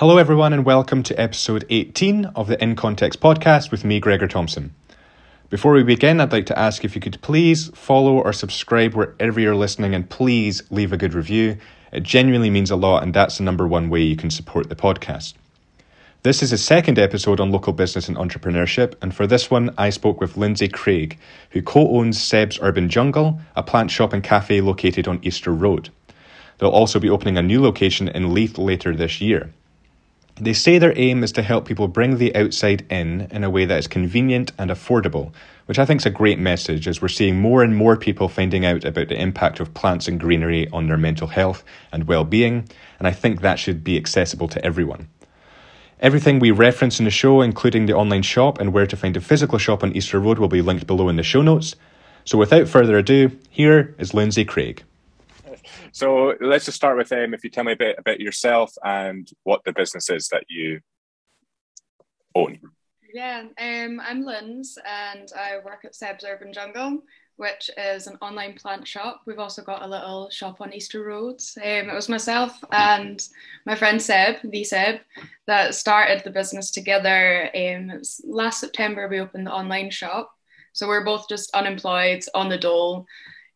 Hello, everyone, and welcome to episode 18 of the In Context podcast with me, Gregor Thomson. Before we begin, I'd like to ask if you could please follow or subscribe wherever you're listening and please leave a good review. It genuinely means a lot, and that's the number one way you can support the podcast. This is a second episode on local business and entrepreneurship, and for this one, I spoke with Lyndsey Craig, who co owns Seb's Urban Jungle, a plant shop and cafe located on Easter Road. They'll also be opening a new location in Leith later this year. They say their aim is to help people bring the outside in in a way that is convenient and affordable, which I think is a great message as we're seeing more and more people finding out about the impact of plants and greenery on their mental health and well being, and I think that should be accessible to everyone. Everything we reference in the show, including the online shop and where to find a physical shop on Easter Road, will be linked below in the show notes. So without further ado, here is Lyndsey Craig. So let's just start with um, if you tell me a bit about yourself and what the business is that you own. Yeah, um, I'm Linz and I work at Seb's Urban Jungle, which is an online plant shop. We've also got a little shop on Easter Road. Um, it was myself and my friend Seb, the Seb, that started the business together. Um, last September we opened the online shop. So we're both just unemployed on the dole,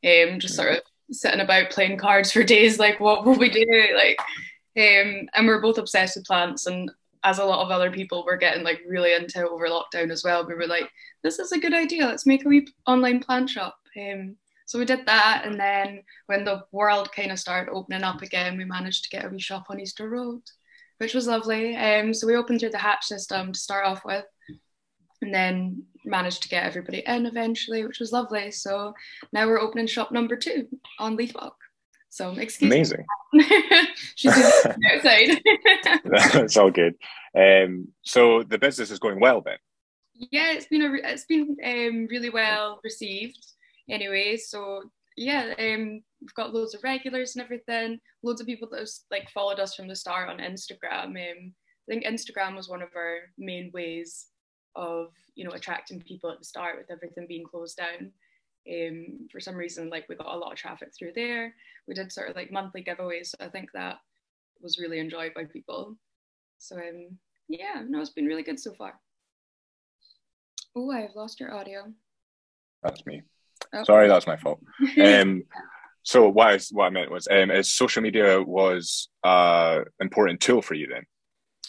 um, just sort of sitting about playing cards for days like what will we do? Like um and we're both obsessed with plants and as a lot of other people were getting like really into over lockdown as well. We were like this is a good idea. Let's make a wee online plant shop. Um so we did that and then when the world kind of started opening up again we managed to get a wee shop on easter road which was lovely. Um so we opened through the hatch system to start off with and then managed to get everybody in eventually, which was lovely. So now we're opening shop number two on Leith Walk. So excuse Amazing. me. She's outside. That's all good. Um, so the business is going well then. Yeah, it's been a re- it's been um, really well received. Anyway, so yeah, um, we've got loads of regulars and everything. Loads of people that have like followed us from the start on Instagram. Um, I think Instagram was one of our main ways of you know attracting people at the start with everything being closed down. Um, for some reason like we got a lot of traffic through there. We did sort of like monthly giveaways so i think that was really enjoyed by people. So um, yeah no it's been really good so far. Oh i've lost your audio. That's me. Oh. sorry that's my fault. Um, so what, is, what i meant was um, is social media was uh important tool for you then?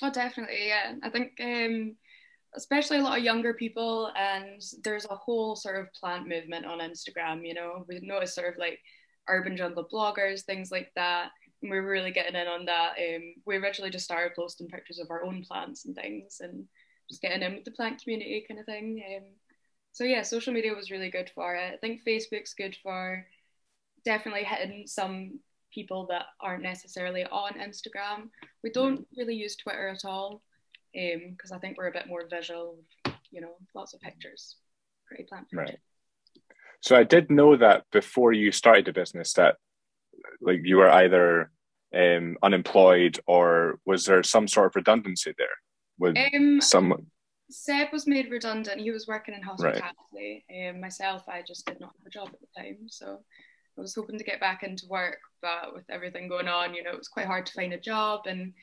Oh definitely yeah. I think um especially a lot of younger people and there's a whole sort of plant movement on instagram you know? We noticed sort of like urban jungle bloggers things like that and we are really getting in on that um, we originally just started posting pictures of our own plants and things and just getting in with the plant community kind of thing um, so yeah social media was really good for it. I think facebook's good for definitely hitting some people that aren't necessarily on instagram. We don't really use twitter at all because um, I think we're a bit more visual, you know, lots of pictures, pretty plant pictures. Right. So I did know that before you started the business that like you were either um, unemployed or was there some sort of redundancy there with um, some Seb was made redundant. He was working in hospitality. Right. Um, myself, I just did not have a job at the time. So I was hoping to get back into work, but with everything going on, you know, it was quite hard to find a job. And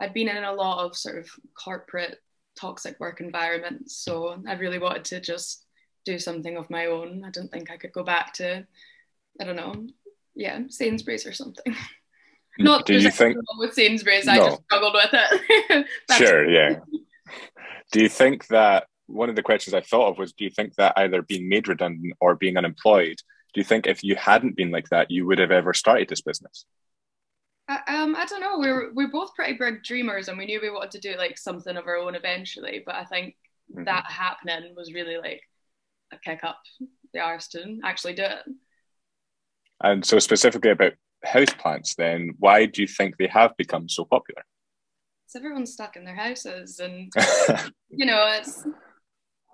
I'd been in a lot of sort of corporate toxic work environments. So I really wanted to just do something of my own. I didn't think I could go back to, I don't know, yeah, Sainsbury's or something. Not do you think with Sainsbury's, no. I just struggled with it. sure, yeah. Do you think that one of the questions I thought of was do you think that either being made redundant or being unemployed, do you think if you hadn't been like that, you would have ever started this business? Um, I don't know. We are we're both pretty big dreamers, and we knew we wanted to do like something of our own eventually. But I think mm-hmm. that happening was really like a kick up the arse to actually do it. And so, specifically about houseplants, then why do you think they have become so popular? It's everyone's stuck in their houses, and you know, it's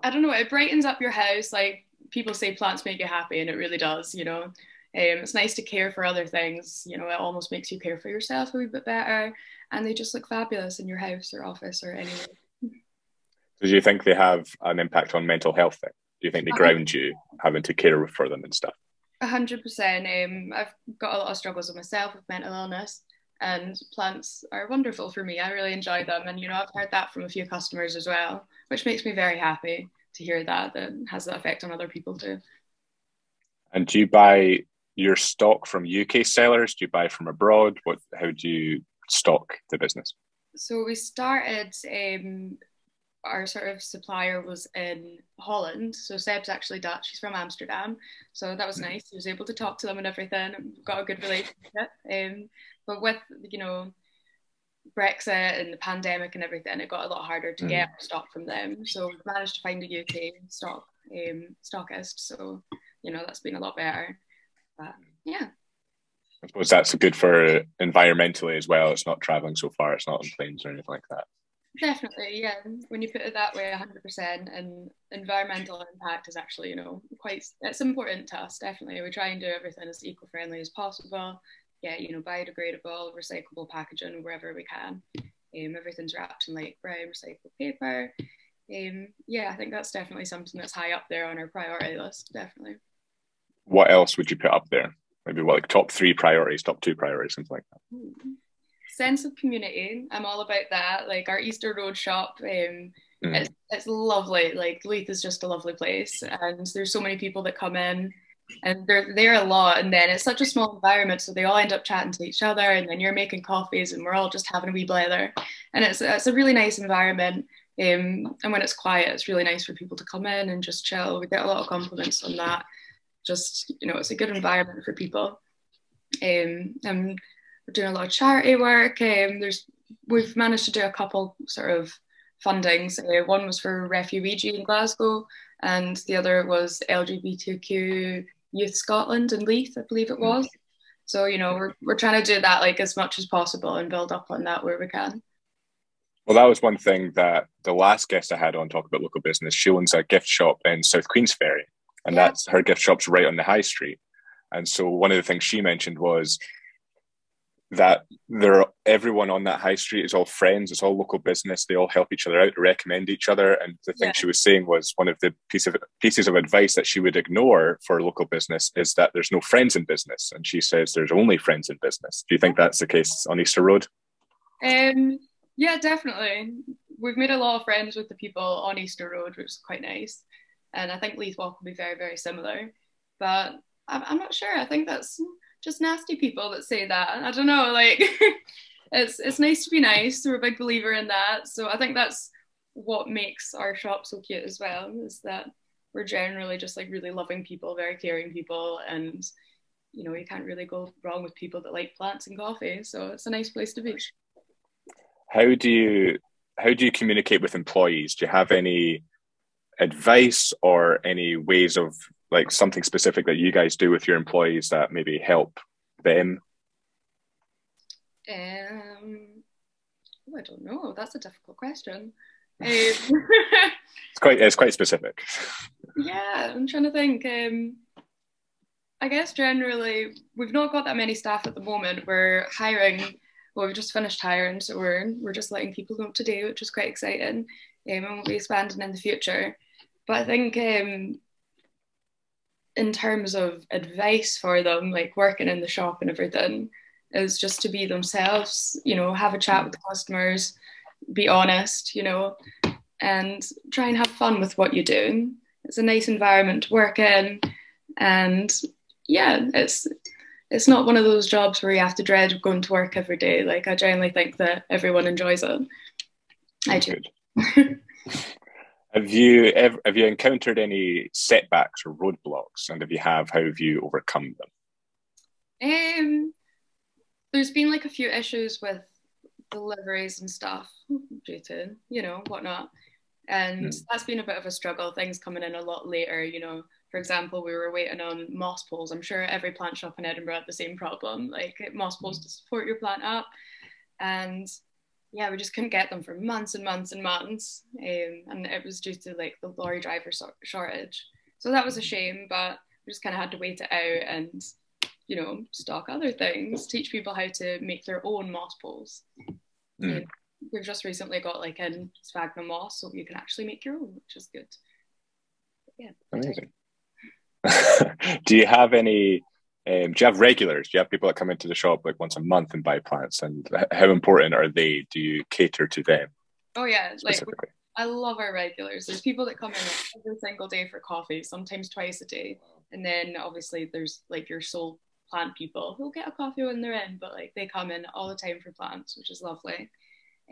I don't know. It brightens up your house. Like people say, plants make you happy, and it really does. You know, um, it's nice to care for other things. You know, it almost makes you care for yourself a wee bit better, and they just look fabulous in your house or office or anywhere. Do you think they have an impact on mental health? Then? Do you think they ground you having to care for them and stuff? A hundred percent. Um, I've got a lot of struggles with myself with mental illness, and plants are wonderful for me. I really enjoy them, and you know I've heard that from a few customers as well, which makes me very happy to hear that that has that effect on other people too. And do you buy your stock from UK sellers? Do you buy from abroad? What? How do you stock the business? So we started. Um, our sort of supplier was in Holland. So Seb's actually Dutch. She's from Amsterdam. So that was hmm. nice. He was able to talk to them and everything. Got a good relationship. Um, but with you know Brexit and the pandemic and everything, it got a lot harder to mm. get stock from them. So we've managed to find a UK stock um, stockist. So you know that's been a lot better. But yeah. I suppose that's good for environmentally as well. It's not traveling so far. It's not on planes or anything like that. Definitely, yeah. When you put it that way, 100%. And environmental impact is actually, you know, quite, it's important to us, definitely. We try and do everything as eco friendly as possible get you know biodegradable, recyclable packaging wherever we can. Um, everything's wrapped in like brown recycled paper. Um, yeah, I think that's definitely something that's high up there on our priority list. Definitely. What else would you put up there? Maybe what like top three priorities, top two priorities, something like that. Sense of community. I'm all about that. Like our Easter Road shop. Um, mm. it's, it's lovely. Like Leith is just a lovely place, and there's so many people that come in and they're there a lot and then it's such a small environment so they all end up chatting to each other and then you're making coffees and we're all just having a wee blather and it's, it's a really nice environment um, and when it's quiet it's really nice for people to come in and just chill we get a lot of compliments on that just you know it's a good environment for people um, and we're doing a lot of charity work um, there's we've managed to do a couple sort of fundings uh, one was for Refuweegee in glasgow and the other was lgbtq Youth Scotland and Leith, I believe it was. So you know we're we're trying to do that like as much as possible and build up on that where we can. Well, that was one thing that the last guest I had on talk about local business. She owns a gift shop in South Queensferry, and yeah. that's her gift shop's right on the high street. And so one of the things she mentioned was that there are, everyone on that high street is all friends. It's all local business. They all help each other out recommend each other. And the thing yeah. she was saying was one of the piece of pieces of advice that she would ignore for local business is that there's no friends in business. And she says there's only friends in business. Do you think that's the case on easter road? Um yeah definitely. We've made a lot of friends with the people on easter road which is quite nice and i think leith walk will be very very similar but I'm, I'm not sure i think that's just nasty people that say that. I don't know, like it's it's nice to be nice. We're a big believer in that. So I think that's what makes our shop so cute as well, is that we're generally just like really loving people, very caring people, and you know, you can't really go wrong with people that like plants and coffee. So it's a nice place to be. How do you how do you communicate with employees? Do you have any advice or any ways of like something specific that you guys do with your employees that maybe help them? Um, oh, I don't know. That's a difficult question. Um, it's quite it's quite specific. Yeah, I'm trying to think. Um, I guess generally we've not got that many staff at the moment. We're hiring. Well, we've just finished hiring, so we're we're just letting people know today, which is quite exciting. Um, and we'll be expanding in the future. But I think um, in terms of advice for them, like working in the shop and everything, is just to be themselves, you know, have a chat with the customers, be honest, you know, and try and have fun with what you're doing. It's a nice environment to work in. And yeah, it's it's not one of those jobs where you have to dread going to work every day. Like I generally think that everyone enjoys it. I do. Have you ever have you encountered any setbacks or roadblocks? And if you have, how have you overcome them? Um, there's been like a few issues with deliveries and stuff due to you know whatnot, and mm. that's been a bit of a struggle. Things coming in a lot later. You know, for example, we were waiting on moss poles. I'm sure every plant shop in Edinburgh had the same problem. Like moss poles to support your plant up, and yeah, we just couldn't get them for months and months and months. Um, and it was due to like the lorry driver so- shortage. So that was a shame, but we just kind of had to wait it out and, you know, stock other things, teach people how to make their own moss poles. Mm. Um, we've just recently got like in sphagnum moss, so you can actually make your own, which is good. yeah. Amazing. Do you have any Um, do you have regulars? Do you have people that come into the shop like once a month and buy plants? And how important are they? Do you cater to them? Oh yeah, like I love our regulars. There's people that come in every single day for coffee, sometimes twice a day, and then obviously there's like your sole plant people who'll get a coffee when they're in, but like they come in all the time for plants, which is lovely.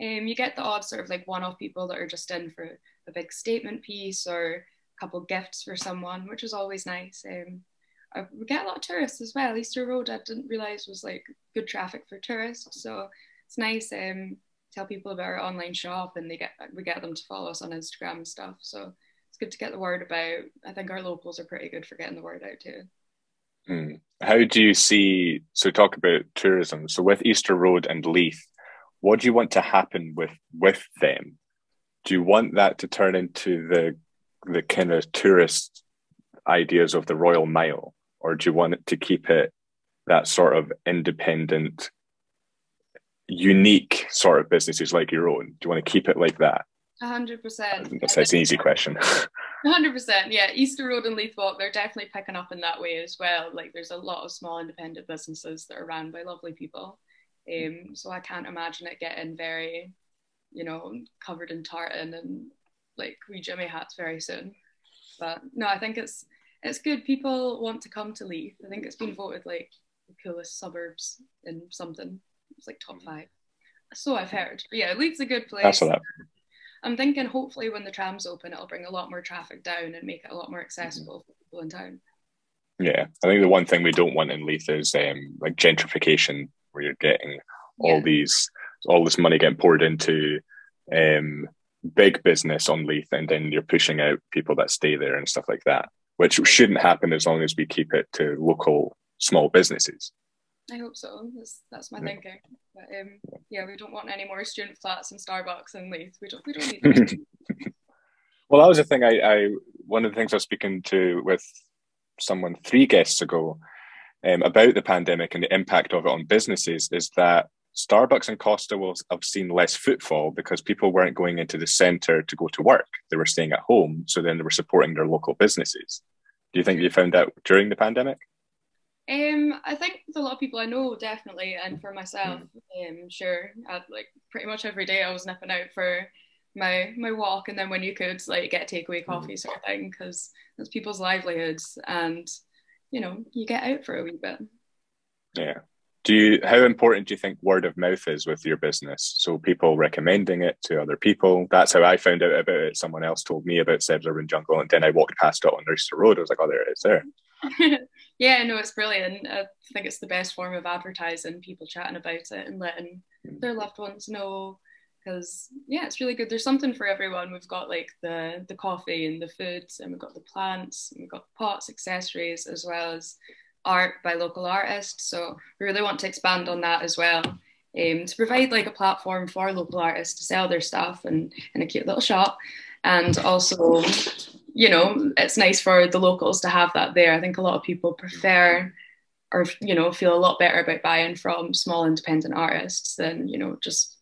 Um, you get the odd sort of like one-off people that are just in for a big statement piece or a couple gifts for someone, which is always nice. Um, We get a lot of tourists as well. Easter Road, I didn't realize was like good traffic for tourists, so it's nice. Um, tell people about our online shop, and they get we get them to follow us on Instagram and stuff. So it's good to get the word about. I think our locals are pretty good for getting the word out too. Hmm. How do you see? So talk about tourism. So with Easter Road and Leith, what do you want to happen with with them? Do you want that to turn into the the kind of tourist ideas of the Royal Mile, or do you want it to keep it that sort of independent, unique sort of businesses like your own? Do you want to keep it like that? hundred percent. That's, an easy question. hundred percent. Yeah, Easter Road and Leith Walk, they're definitely picking up in that way as well. Like there's a lot of small independent businesses that are run by lovely people. Um, so I can't imagine it getting very, you know, covered in tartan and like wee Jimmy hats very soon. But no, I think it's it's good. People want to come to Leith. I think it's been voted like the coolest suburbs in something. It's like top five. So I've heard. But yeah, Leith's a good place. That's what I'm thinking hopefully when the trams open, it'll bring a lot more traffic down and make it a lot more accessible for people in town. Yeah, I think the one thing we don't want in Leith is um, like gentrification, where you're getting all yeah. these all this money getting poured into um, big business on Leith, and then you're pushing out people that stay there and stuff like that, which shouldn't happen as long as we keep it to local small businesses. I hope so. That's, that's my yeah. thinking. But um, yeah, we don't want any more student flats and Starbucks and Leith. We don't. We don't need. well, that was the thing. I, I one of the things I was speaking to with someone three guests ago um, about the pandemic and the impact of it on businesses is that Starbucks and Costa will have seen less footfall because people weren't going into the centre to go to work. They were staying at home. So then they were supporting their local businesses. Do you think you found out during the pandemic? Um, I think a lot of people I know definitely, and for myself, um, sure, I'd, like pretty much every day I was nipping out for my my walk, and then when you could like get takeaway mm-hmm. coffee sort of thing, because it's people's livelihoods, and you know you get out for a wee bit. Yeah, do you how important do you think word of mouth is with your business? So people recommending it to other people. That's how i found out about it. Someone else told me about seb's urban jungle and then i walked past it on Easter road. I was like oh there it is there. Yeah no it's brilliant. I think it's the best form of advertising people chatting about it and letting mm. their loved ones know because yeah it's really good. There's something for everyone. We've got like the the coffee and the foods and we've got the plants and we've got pots accessories as well as art by local artists. So we really want to expand on that as well. Um, to provide like a platform for local artists to sell their stuff and in a cute little shop. And also, you know, it's nice for the locals to have that there. I think a lot of people prefer or you know feel a lot better about buying from small independent artists than you know just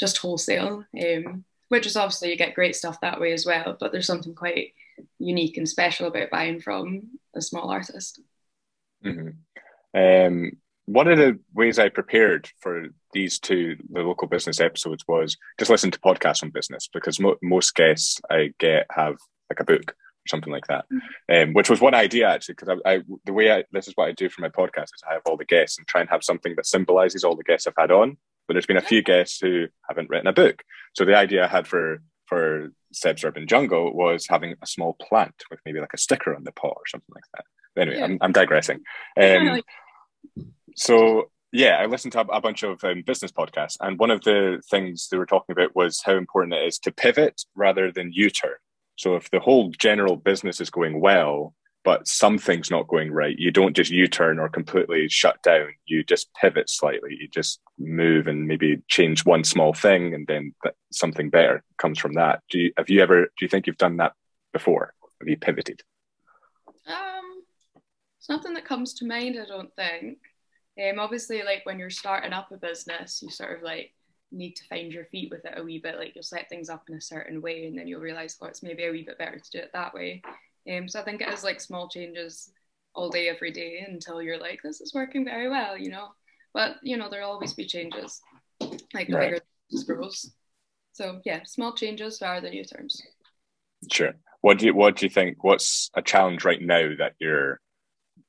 just wholesale um, which is obviously you get great stuff that way as well but there's something quite unique and special about buying from a small artist Mm-hmm. Um, one of the ways I prepared for these two, the local business episodes, was just listen to podcasts on business because mo- most guests I get have like a book or something like that, mm-hmm. um, which was one idea actually. Because I, I, the way I, this is what I do for my podcast is I have all the guests and try and have something that symbolizes all the guests I've had on. But there's been a few guests who haven't written a book. So the idea I had for for Seb's Urban Jungle was having a small plant with maybe like a sticker on the pot or something like that anyway, yeah. I'm, I'm digressing. Um, so yeah, I listened to a, bunch of um, business podcasts, and one of the things they were talking about was how important it is to pivot rather than U-turn. So if the whole general business is going well, but something's not going right, you don't just U-turn or completely shut down. You just pivot slightly. You just move and maybe change one small thing, and then something better comes from that. Do you have you ever? Do you think you've done that before? Have you pivoted? Nothing that comes to mind, I don't think. Um, obviously, like when you're starting up a business, you sort of like need to find your feet with it a wee bit. Like you'll set things up in a certain way, and then you'll realize, oh, it's maybe a wee bit better to do it that way. Um, so I think it is like small changes all day, every day until you're like, this is working very well, you know. But you know, there'll always be changes, like the right. bigger grows. So yeah, small changes rather than new terms. Sure. What do you what do you think? What's a challenge right now that you're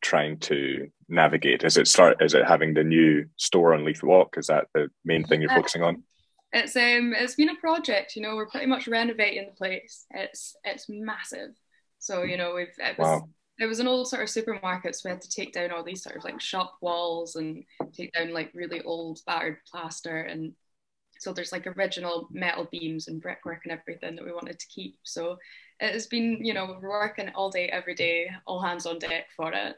trying to navigate? Is it start? Is it having the new store on Leith Walk? Is that the main thing you're focusing on? It's um it's been a project. You know, we're pretty much renovating the place. It's it's massive. So you know, we've it was wow. it was an old sort of supermarket, so we had to take down all these sort of like shop walls and take down like really old battered plaster and so there's like original metal beams and brickwork and everything that we wanted to keep. So it has been, you know, we're working all day, every day, all hands on deck for it.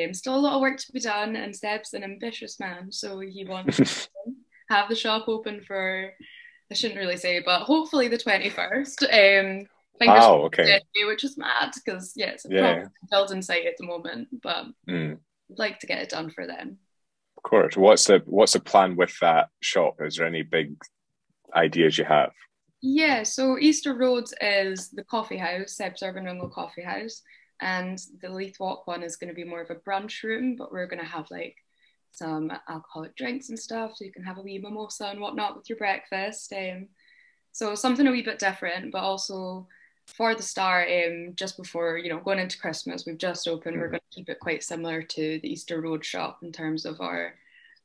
Um, still a lot of work to be done, and Seb's an ambitious man, so he wants to have the shop open for, I shouldn't really say, but hopefully the 21st. Um, oh, okay. which is mad because yeah, it's a yeah. building site at the moment, but mm. I'd like to get it done for them. Of course. What's the what's the plan with that shop? Is there any big ideas you have? Yeah, so Easter Roads is the coffee house, Seb's Urban Jungle Coffee House, and the Leith Walk one is going to be more of a brunch room, but we're going to have like some alcoholic drinks and stuff, so you can have a wee mimosa and whatnot with your breakfast. Um, so something a wee bit different, but also for the start, um, just before you know going into Christmas, we've just opened. We're mm. going to keep it quite similar to the Easter Road shop in terms of our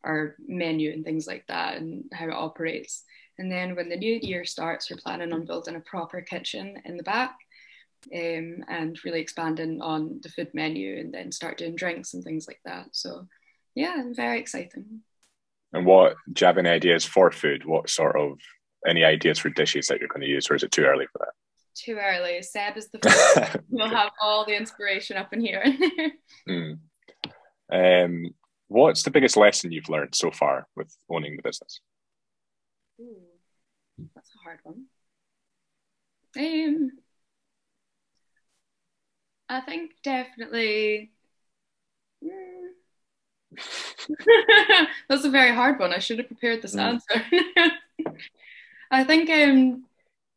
our menu and things like that and how it operates. And then when the new year starts, we're planning on building a proper kitchen in the back um, and really expanding on the food menu and then start doing drinks and things like that. So, yeah, very exciting. And what do you have any ideas for food? What sort of any ideas for dishes that you're going to use, or is it too early for that? Too early. Seb is the first. we'll have all the inspiration up in here. mm. Um, what's the biggest lesson you've learned so far with owning the business? Ooh, that's a hard one. Um, I think definitely. Mm, that's a very hard one. I should have prepared this mm. answer. I think um,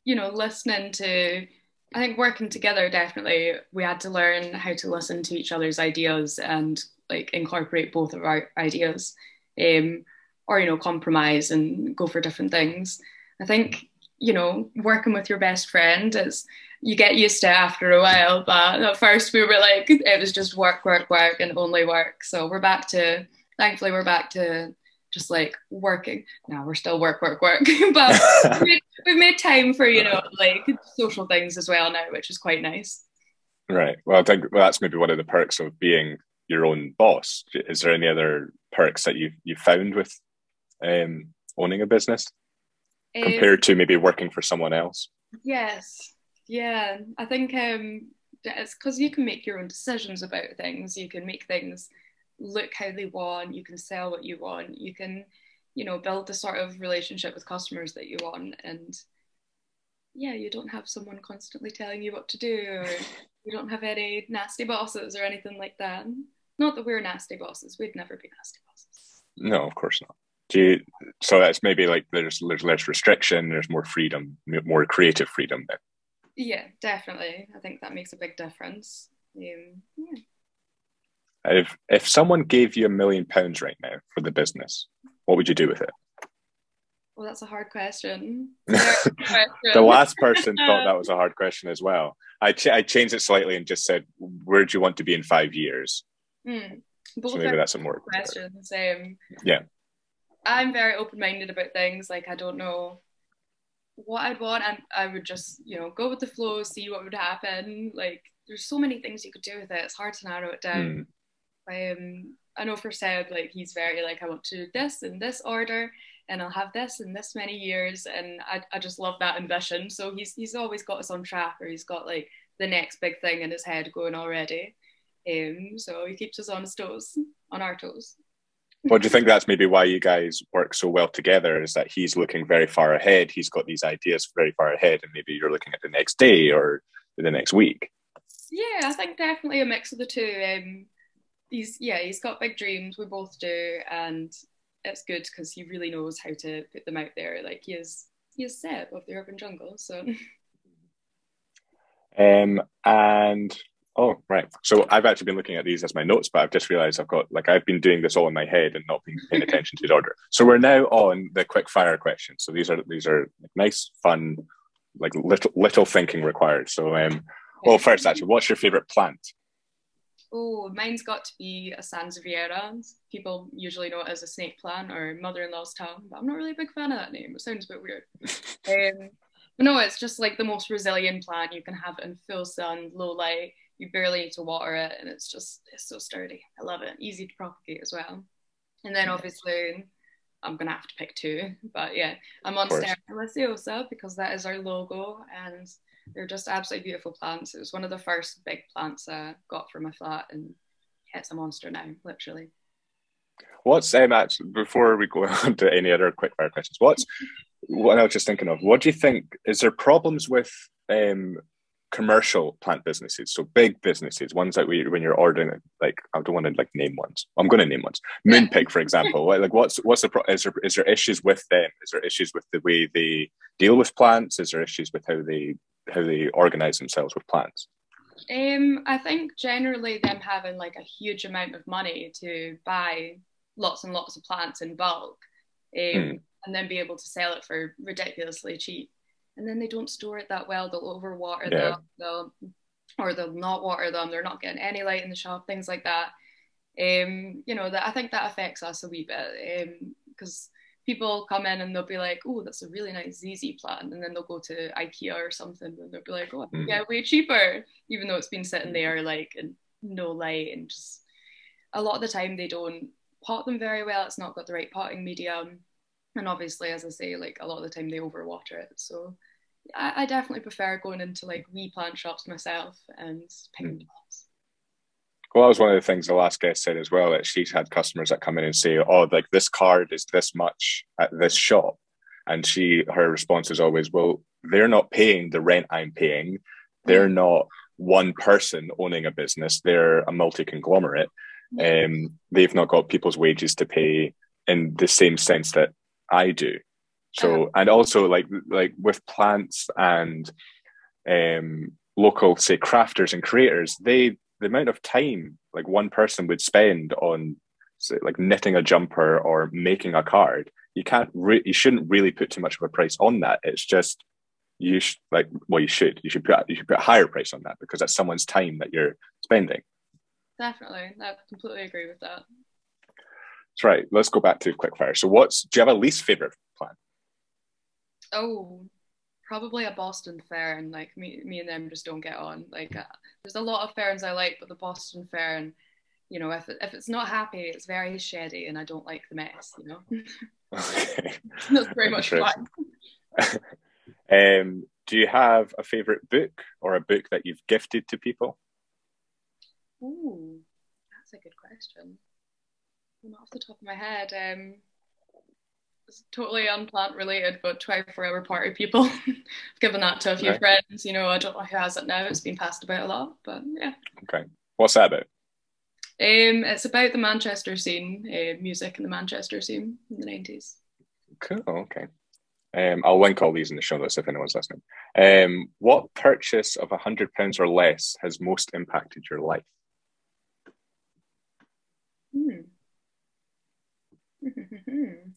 you know, listening to I think working together definitely we had to learn how to listen to each other's ideas and like incorporate both of our ideas. Um, or you know compromise and go for different things i think you know working with your best friend is you get used to after a while but at first we were like it was just work work work and only work. So we're back to thankfully we're back to just like working. Now we're still work work work but we've, made, we've made time for you know like social things as well now which is quite nice. Right. Well i think well, that's maybe one of the perks of being your own boss. Is there any other perks that you you found with um, owning a business um, compared to maybe working for someone else? Yes, yeah. I think um, it's because you can make your own decisions about things. You can make things look how they want. You can sell what you want. You can, you know, build the sort of relationship with customers that you want. And yeah, you don't have someone constantly telling you what to do, or you don't have any nasty bosses or anything like that. Not that we're nasty bosses. We'd never be nasty bosses. No, of course not do you, so that's maybe like there's there's less restriction there's more freedom more creative freedom then yeah definitely i think that makes a big difference um, yeah. if if someone gave you a million pounds right now for the business what would you do with it well that's a hard question, question. the last person thought that was a hard question as well I, ch- I changed it slightly and just said where do you want to be in five years mm. so maybe that's a more questions um, yeah I'm very open minded about things. Like I don't know what I'd want, and I would just you know go with the flow, see what would happen. Like there's so many things you could do with it. It's hard to narrow it down. Mm. Um, I know for Seb, like he's very like I want to do this in this order, and I'll have this in this many years, and I, I just love that ambition. So he's he's always got us on track, or he's got like the next big thing in his head going already. Um, so he keeps us on his toes, on our toes. Well, do you think that's maybe why you guys work so well together? Is that he's looking very far ahead, he's got these ideas very far ahead, and maybe you're looking at the next day or the next week? Yeah, I think definitely a mix of the two. Um, he's yeah, he's got big dreams. We both do, and it's good because he really knows how to put them out there. Like he is, he is Seb of the Urban Jungle. So, um, and Oh, right. So I've actually been looking at these as my notes, but I've just realized I've got like I've been doing this all in my head and not being paying attention to the order. So we're now on the quick fire questions. So these are these are nice, fun, like little little thinking required. So um well first actually, what's your favorite plant? Oh, mine's got to be a Sansevieria. People usually know it as a snake plant or mother-in-law's tongue, but I'm not really a big fan of that name. It sounds a bit weird. um, but no, it's just like the most resilient plant. You can have in full sun, low light. You barely need to water it, and it's just it's so sturdy. I love it. Easy to propagate as well. And then obviously, I'm gonna have to pick two, but yeah, I'm on deliciosa because that is our logo, and they're just absolutely beautiful plants. It was one of the first big plants I got for my flat, and it's a monster now, literally. What's um, actually, before we go on to any other quick fire questions? What's what I was just thinking of? What do you think? Is there problems with um, commercial plant businesses, so big businesses, ones that we when you're ordering like I don't want to like name ones. I'm going to name ones. Moonpig, for example. like what's what's the pro- is there is there issues with them? Is there issues with the way they deal with plants? Is there issues with how they how they organize themselves with plants? Um, I think generally them having like a huge amount of money to buy lots and lots of plants in bulk, um, mm. and then be able to sell it for ridiculously cheap and then they don't store it that well. They'll overwater yeah. them, they'll, or they'll not water them. They're not getting any light in the shop, things like that. Um, you know, that I think that affects us a wee bit because um, people come in and they'll be like, "Oh, that's a really nice ZZ plant," and then they'll go to IKEA or something and they'll be like, "Oh, mm. yeah, way cheaper," even though it's been sitting there like in no light and just a lot of the time they don't pot them very well. It's not got the right potting medium, and obviously, as I say, like a lot of the time they overwater it. So I, I definitely prefer going into like wee plant shops myself and picking mm. plants. Well, that was one of the things the last guest said as well that she's had customers that come in and say, "Oh, like this card is this much at this shop," and she her response is always, "Well, they're not paying the rent I'm paying. They're mm. not one person owning a business. They're a multi conglomerate. Mm. Um, they've not got people's wages to pay in the same sense that I do. So uh-huh. and also like like with plants and um, local say crafters and creators, they the amount of time like one person would spend on say, like knitting a jumper or making a card, you can't re- you shouldn't really put too much of a price on that. It's just you should like well you should you should put you should put a higher price on that because that's someone's time that you're spending. Definitely, I completely agree with that. That's right. Let's go back to quickfire. So, what's do you have a least favorite? Oh, probably a Boston fern. Like me, me and them just don't get on. Like uh, there's a lot of ferns I like, but the Boston fern, you know, if it, if it's not happy, it's very shady, and I don't like the mess. You know. Okay. That's very much fun. um, do you have a favorite book or a book that you've gifted to people? Ooh, that's a good question. Not off the top of my head. Um, totally unplant related, but 24 hour party people. I've given that to a few friends. You know, I don't know who has it now. It's been passed about a lot, but yeah. Okay. What's that about? Um, it's about the Manchester scene, uh, music in the Manchester scene in the 90s. Cool. Okay. Um, I'll link all these in the show notes if anyone's listening. Um, what purchase of a hundred pounds or less has most impacted your life? Hmm.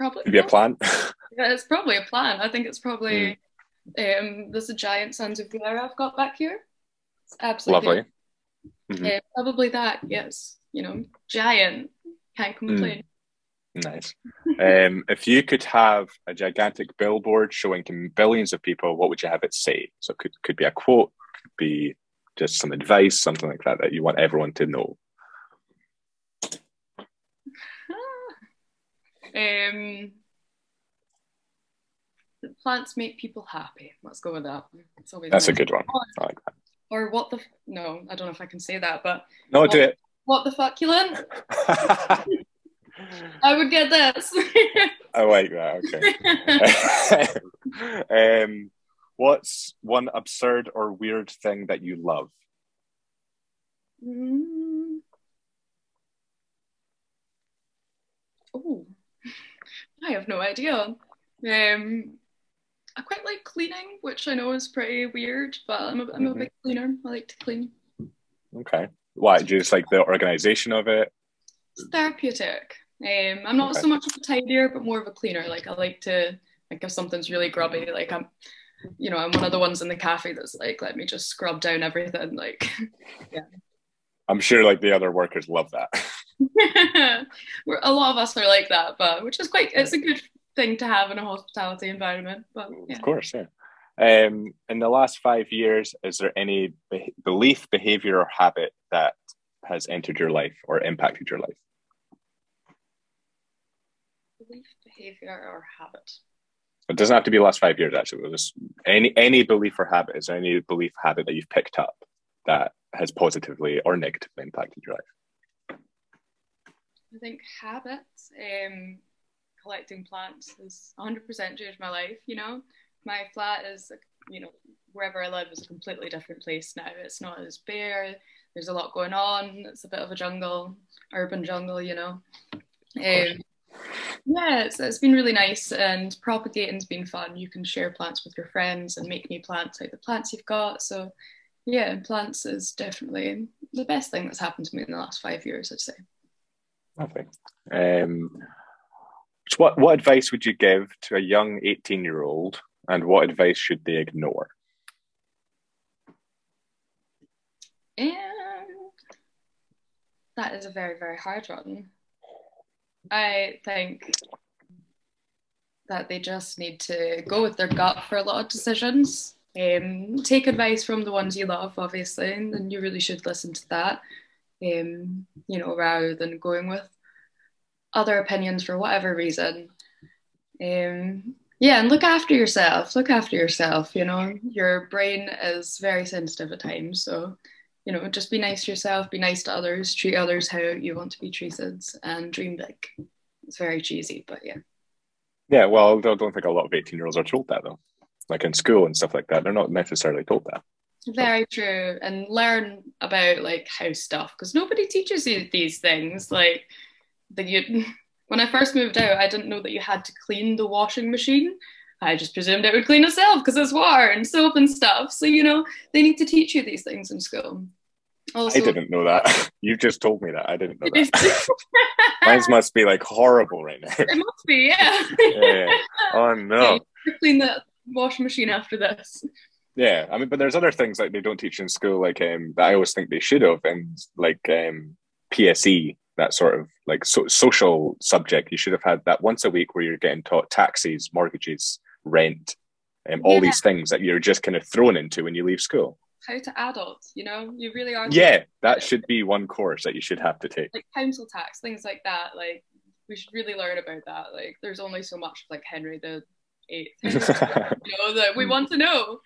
probably be a plan. yeah, it's probably a plan. I think it's probably mm. um, there's a giant Sansevieria I've got back here. It's absolutely lovely. Mm-hmm. Uh, probably that. Yes, you know, giant. Can't complain. Mm. Nice. um, if you could have a gigantic billboard showing to billions of people, what would you have it say? So it could could be a quote, could be just some advice, something like that that you want everyone to know. Um, plants make people happy. Let's go with that. It's always That's nice. a good one. I like that. Or what the? F- no, I don't know if I can say that, but no, what, do it. What the fuck, Keelan? I would get this. I like that. Okay. um, what's one absurd or weird thing that you love? Mm. Oh, I have no idea. Um, I quite like cleaning, which I know is pretty weird, but I'm a, I'm a mm-hmm. big cleaner. I like to clean. Okay. Why? Do you just like the organization of it? It's therapeutic. Um, I'm not okay. so much of a tidier, but more of a cleaner. Like I like to, like if something's really grubby, like I'm, you know, I'm one of the ones in the cafe that's like, let me just scrub down everything. Like, yeah. I'm sure like the other workers love that. a lot of us are like that, but which is quite, it's a good thing to have in a hospitality environment. But yeah. of course, yeah. Um, in the last five years, is there any be- belief, behavior, or habit that has entered your life or impacted your life? Belief, behavior, or habit. It doesn't have to be the last five years. Actually, it was any any belief or habit. Is there any belief habit that you've picked up that has positively or negatively impacted your life? I think habits. Um, collecting plants has 100% changed my life. You know, my flat is, you know, wherever I live is a completely different place now. It's not as bare. There's a lot going on. It's a bit of a jungle, urban jungle, you know. Um, yeah, it's, it's been really nice and propagating's been fun. You can share plants with your friends and make new plants out of the plants you've got. So, yeah, plants is definitely the best thing that's happened to me in the last five years, I'd say. Okay. Um, so what, what advice would you give to a young 18 year old and what advice should they ignore? And that is a very, very hard one. I think that they just need to go with their gut for a lot of decisions. Um, take advice from the ones you love, obviously, and you really should listen to that. Um, you know, rather than going with other opinions for whatever reason. Um, yeah, and look after yourself. Look after yourself. You know, your brain is very sensitive at times. So, you know, just be nice to yourself, be nice to others, treat others how you want to be treated, and dream big. It's very cheesy, but yeah. Yeah, well, I don't think a lot of 18 year olds are told that, though. Like in school and stuff like that, they're not necessarily told that. Very true. And learn about like house stuff because nobody teaches you these things. Like, that you when I first moved out, I didn't know that you had to clean the washing machine. I just presumed it would clean itself because it's water and soap and stuff. So you know they need to teach you these things in school. Also, I didn't know that. You just told me that. I didn't know that. Mine must be like horrible right now. It must be, yeah. yeah. Oh no. Okay, clean the washing machine after this. Yeah, I mean, but there's other things like they don't teach in school, like um, that I always think they should have, and like um, PSE, that sort of like so, social subject. You should have had that once a week where you're getting taught taxes, mortgages, rent, and um, all yeah. these things that you're just kind of thrown into when you leave school. How to adult, you know, you really are. Yeah, that should be one course that you should have to take. Like council tax, things like that. Like we should really learn about that. Like there's only so much like Henry the Eighth, you know, that we want to know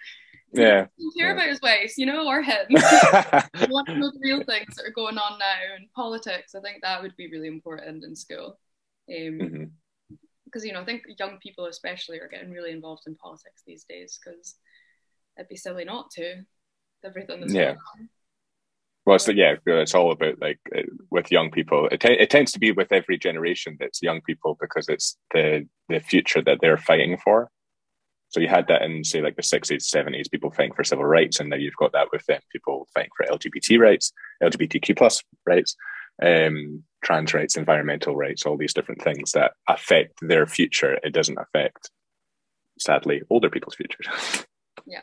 yeah care yeah. about his ways you know or him we want to know the real things that are going on now in politics i think that would be really important in school um, mm-hmm. because you know i think young people especially are getting really involved in politics these days because it'd be silly not to everything that's yeah well, it's yeah, it's all about like uh, with young people. It, t- it tends to be with every generation that's young people because it's the the future that they're fighting for. So you had that in say like the sixties, seventies, people fighting for civil rights, and now you've got that with them people fighting for LGBT rights, LGBTQ plus rights, um, trans rights, environmental rights, all these different things that affect their future. It doesn't affect, sadly, older people's future. yeah,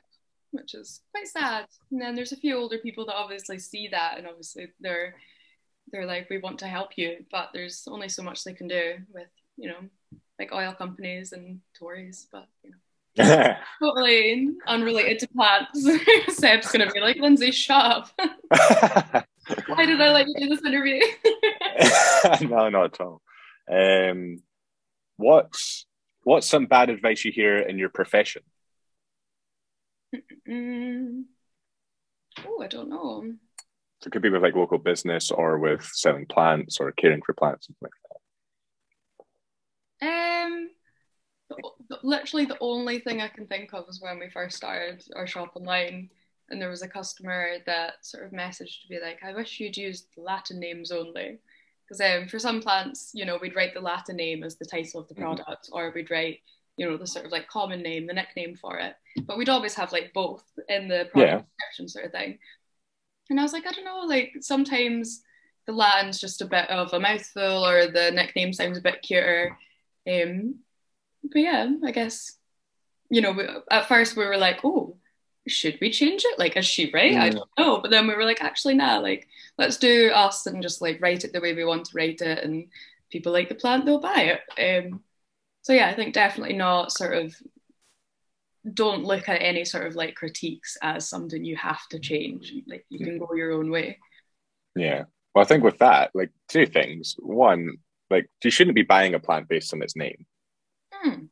which is quite sad. And then there's a few older people that obviously see that, and obviously they're they're like, we want to help you, but there's only so much they can do with you know like oil companies and Tories, but you know totally unrelated to plants. Seb's gonna be like, Lyndsey, shut up. Why did I let you do this interview? no, not at all. Um, what's what's some bad advice you hear in your profession? Mm. Oh, I don't know. So it could be with like local business or with selling plants or caring for plants, something like that. Um, literally the only thing I can think of is when we first started our shop online and there was a customer that sort of messaged to be like, I wish you'd use Latin names only. Because um, for some plants, you know, we'd write the Latin name as the title of the mm-hmm. product, mm-hmm. or we'd write, you know, the sort of like common name, the nickname for it. But we'd always have like both in the product yeah. description sort of thing. And I was like, I don't know, like sometimes the Latin's just a bit of a mouthful or the nickname sounds a bit cuter. Um, but yeah, I guess, you know, at first we were like, oh, should we change it? Like, is she right? Mm. I don't know. But then we were like, actually, nah, like, let's do us and just like write it the way we want to write it. And people like the plant, they'll buy it. Um, so yeah, I think definitely not sort of don't look at any sort of like critiques as something you have to change. Like you can go your own way. Yeah. Well, I think with that, like two things. One, like you shouldn't be buying a plant based on its name. Hmm.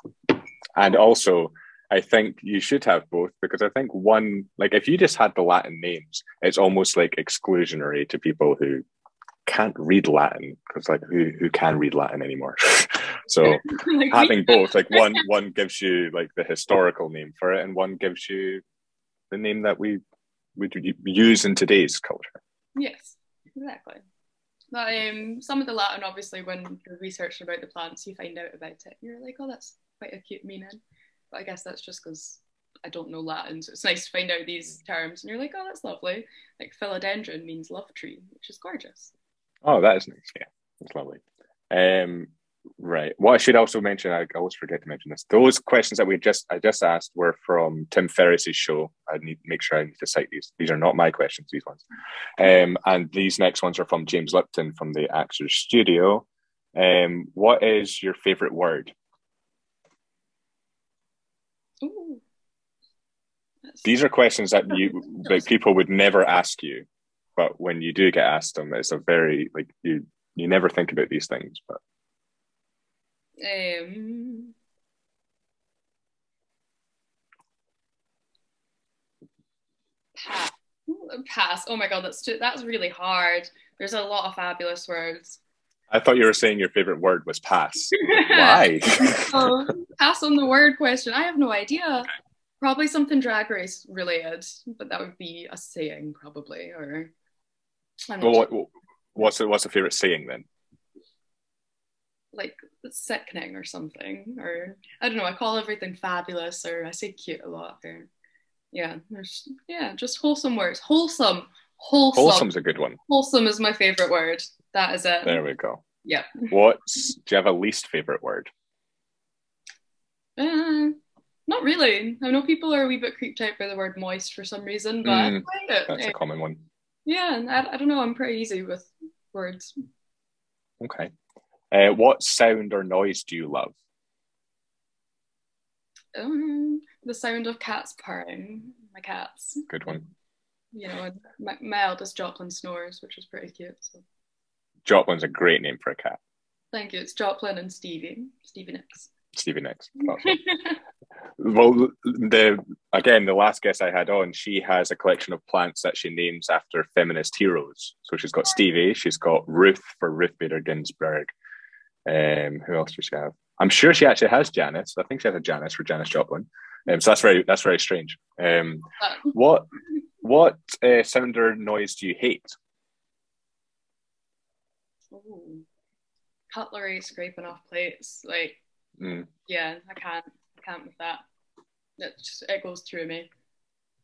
And also, I think you should have both because I think one, like if you just had the Latin names, it's almost like exclusionary to people who can't read Latin because like who who can read Latin anymore? so like having both, like one one gives you like the historical name for it, and one gives you the name that we would use in today's culture. Yes, exactly. But, um, some of the Latin, obviously, when you're researching about the plants, you find out about it. You're like, oh, that's quite a cute meaning. But I guess that's just because I don't know Latin, so it's nice to find out these terms. And you're like, oh, that's lovely. Like philodendron means love tree, which is gorgeous. Oh, that is nice. Yeah, that's lovely. Um, right. What I should also mention, I always forget to mention this. Those questions that we just I just asked were from Tim Ferriss's show. I need to make sure I need to cite these. These are not my questions. These ones, um, and these next ones are from James Lipton from the Actors Studio. Um, what is your favorite word? Ooh. These are questions that you that people would never ask you, but when you do get asked them, it's a very like you you never think about these things. But um, pass. Pass. Oh my god, that's too, that's really hard. There's a lot of fabulous words. I thought you were saying your favorite word was pass. Why? oh, pass on the word question. I have no idea. Probably something drag race related, but that would be a saying probably. Or well, what, what's the, what's the favorite saying then? Like sickening or something, or I don't know. I call everything fabulous, or I say cute a lot. Or yeah, there's yeah, just wholesome words. Wholesome, wholesome. Wholesome's a good one. Wholesome is my favorite word. That is it. There we go. Yeah. What's do you have a least favorite word? Uh, not really. I know people are a wee bit creeped out by the word moist for some reason, but mm, That's a common one. Yeah, I, I don't know. I'm pretty easy with words. Okay. Uh, what sound or noise do you love? Um, the sound of cats purring. My cats. Good one. You know, my, my eldest Joplin snores, which is pretty cute. So. Joplin's a great name for a cat. Thank you. It's Joplin and Stevie. Stevie Nicks. Stevie Nicks. well, the again, the last guest I had on, she has a collection of plants that she names after feminist heroes. So she's got Stevie, she's got Ruth for Ruth Bader Ginsburg. Um, who else does she have? I'm sure she actually has Janice. I think she has a Janice for Janis Joplin. Um, so that's very that's very strange. Um, what what uh, sound or noise do you hate? Ooh. Cutlery scraping off plates, like mm. yeah, I can't, I can't with that. It just it goes through me.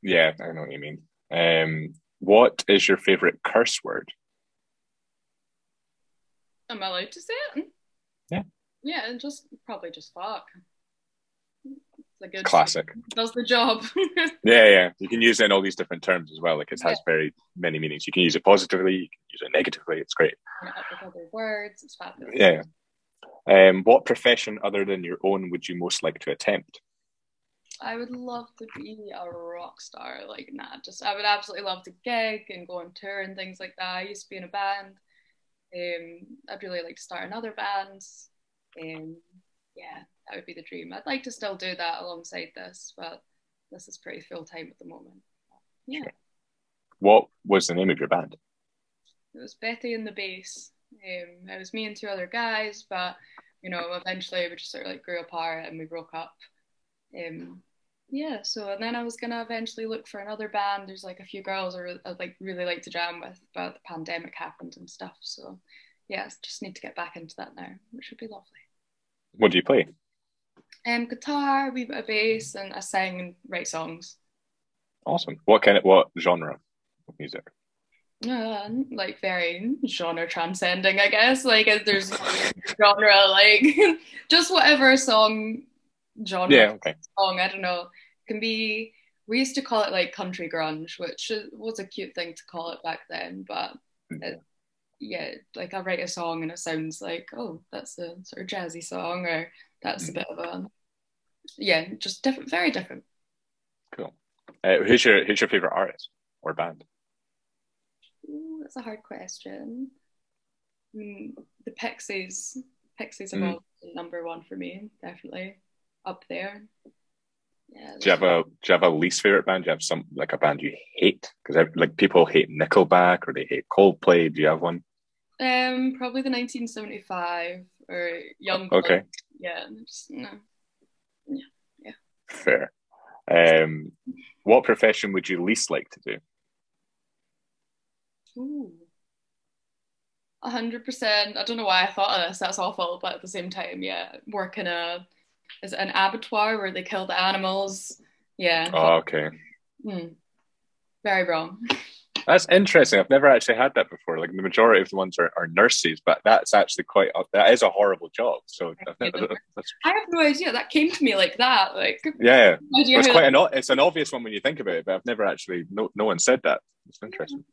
Yeah, I know what you mean. Um, what is your favorite curse word? Am I allowed to say it? Yeah. And just probably just fuck. It's a good classic. Does the job. yeah, yeah. You can use it in all these different terms as well. Like it has yeah. very many meanings. You can use it positively. You can use it negatively. It's great. other words. It's fabulous. Yeah. Um, what profession other than your own would you most like to attempt? I would love to be a rock star. Like, nah, just I would absolutely love to gig and go on tour and things like that. I used to be in a band. Um, I'd really like to start another band. Um, yeah, that would be the dream. I'd like to still do that alongside this, but this is pretty full time at the moment. Yeah. Sure. What was the name of your band? It was Betty and the Bass. Um, it was me and two other guys, but you know, eventually we just sort of like grew apart and we broke up. Um, yeah, so and then I was gonna eventually look for another band. There's like a few girls I I'd like really like to jam with, but the pandemic happened and stuff. So yeah, just need to get back into that now, which would be lovely. What do you play? Um, guitar, a wee bit of bass, and I sing and write songs. Awesome. What kind of what genre of music? Uh, like very genre transcending, I guess. Like there's genre, like just whatever song genre. Yeah. Okay. Song I don't know. It can be. We used to call it like country grunge, which was a cute thing to call it back then, but. It, yeah, like I write a song and it sounds like, oh, that's a sort of jazzy song, or that's a bit of a, yeah, just different, very different. Cool. Uh, who's your who's your favorite artist or band? Ooh, that's a hard question. Mm, the Pixies, Pixies are mm. number one for me, definitely up there. Yeah, do you have a do you have a least favorite band? Do you have some like a band you hate? Because like people hate Nickelback or they hate Coldplay. Do you have one? Um, probably the 1975 or Young. Okay. Yeah, just, no. Yeah, yeah. Fair. Um, what profession would you least like to do? Ooh. A hundred percent. I don't know why I thought of this. That's awful, but at the same time, yeah, work in a is it an abattoir where they kill the animals? Yeah. Oh, okay. Hmm. Very wrong. That's interesting. I've never actually had that before. Like the majority of the ones are, are nurses, but that's actually quite a, that is a horrible job. So never, I have no idea. That came to me like that. Like yeah, it's quite an it's an obvious one when you think about it, but I've never actually no no one said that. It's interesting.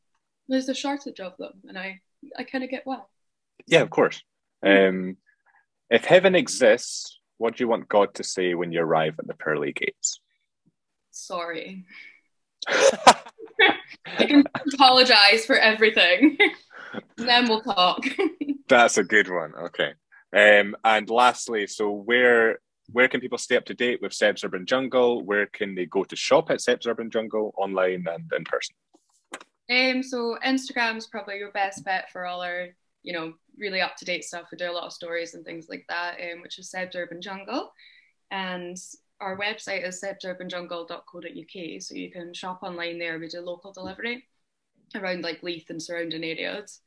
There's a shortage of them, and I I kind of get why. Yeah, of course. Um, if heaven exists, what do you want God to say when you arrive at the pearly gates? Sorry. I can apologize for everything. then we'll talk. That's a good one. Okay. Um, and lastly, so where where can people stay up to date with Seb's Urban Jungle? Where can they go to shop at Seb's Urban Jungle online and in person? Um, so Instagram is probably your best bet for all our, you know, really up to date stuff. We do a lot of stories and things like that, um, which is Seb's Urban Jungle. And our website is sebsurbanjungle.co.uk, so you can shop online there. We do local delivery around like Leith and surrounding areas.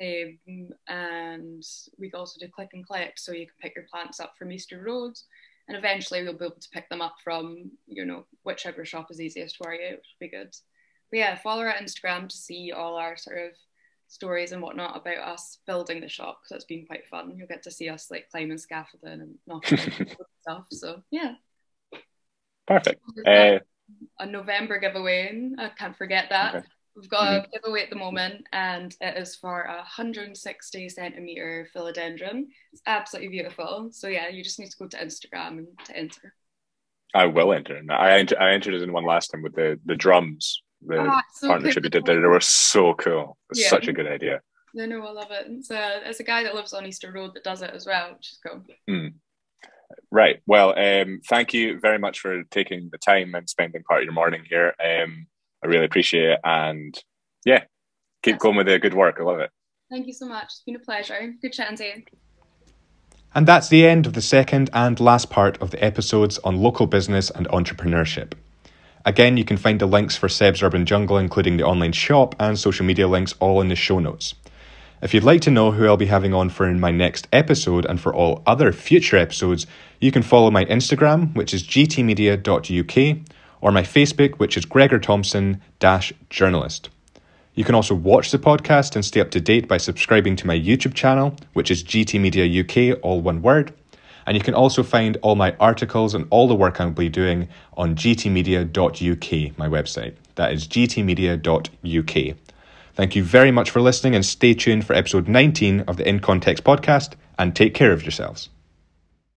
Um, and we also do click and collect, so you can pick your plants up from Easter Roads, and eventually we'll be able to pick them up from you know whichever shop is easiest for you, which would be good. But yeah, follow our Instagram to see all our sort of stories and whatnot about us building the shop because it's been quite fun. You'll get to see us like climbing scaffolding and knocking stuff. So yeah. Perfect. Uh, a November giveaway. I can't forget that. Okay. We've got mm-hmm. a giveaway at the moment, and it is for a 160 centimeter philodendron. It's absolutely beautiful. So yeah, you just need to go to Instagram and to enter. I will enter. I enter, I entered it in one last time with the the drums. The ah, so partnership you did there. They were so cool. It's yeah. such a good idea. No, no, I love it. It's a, it's a guy that lives on Easter Road that does it as well, which is cool. Mm. Right. Well, um, thank you very much for taking the time and spending part of your morning here. Um, I really appreciate it. And yeah, keep yes. going with the good work. I love it. Thank you so much. It's been a pleasure. Good chatting to you. And that's the end of the second and last part of the episodes on local business and entrepreneurship. Again, you can find the links for Seb's Urban Jungle, including the online shop and social media links, all in the show notes. If you'd like to know who I'll be having on for my next episode and for all other future episodes, you can follow my Instagram, which is gtmedia.uk, or my Facebook, which is Gregor Thomson journalist. You can also watch the podcast and stay up to date by subscribing to my YouTube channel, which is GT Media UK, all one word. And you can also find all my articles and all the work I'll be doing on gtmedia.uk, my website. That is gtmedia.uk. Thank you very much for listening and stay tuned for episode 19 of the In Context podcast and take care of yourselves.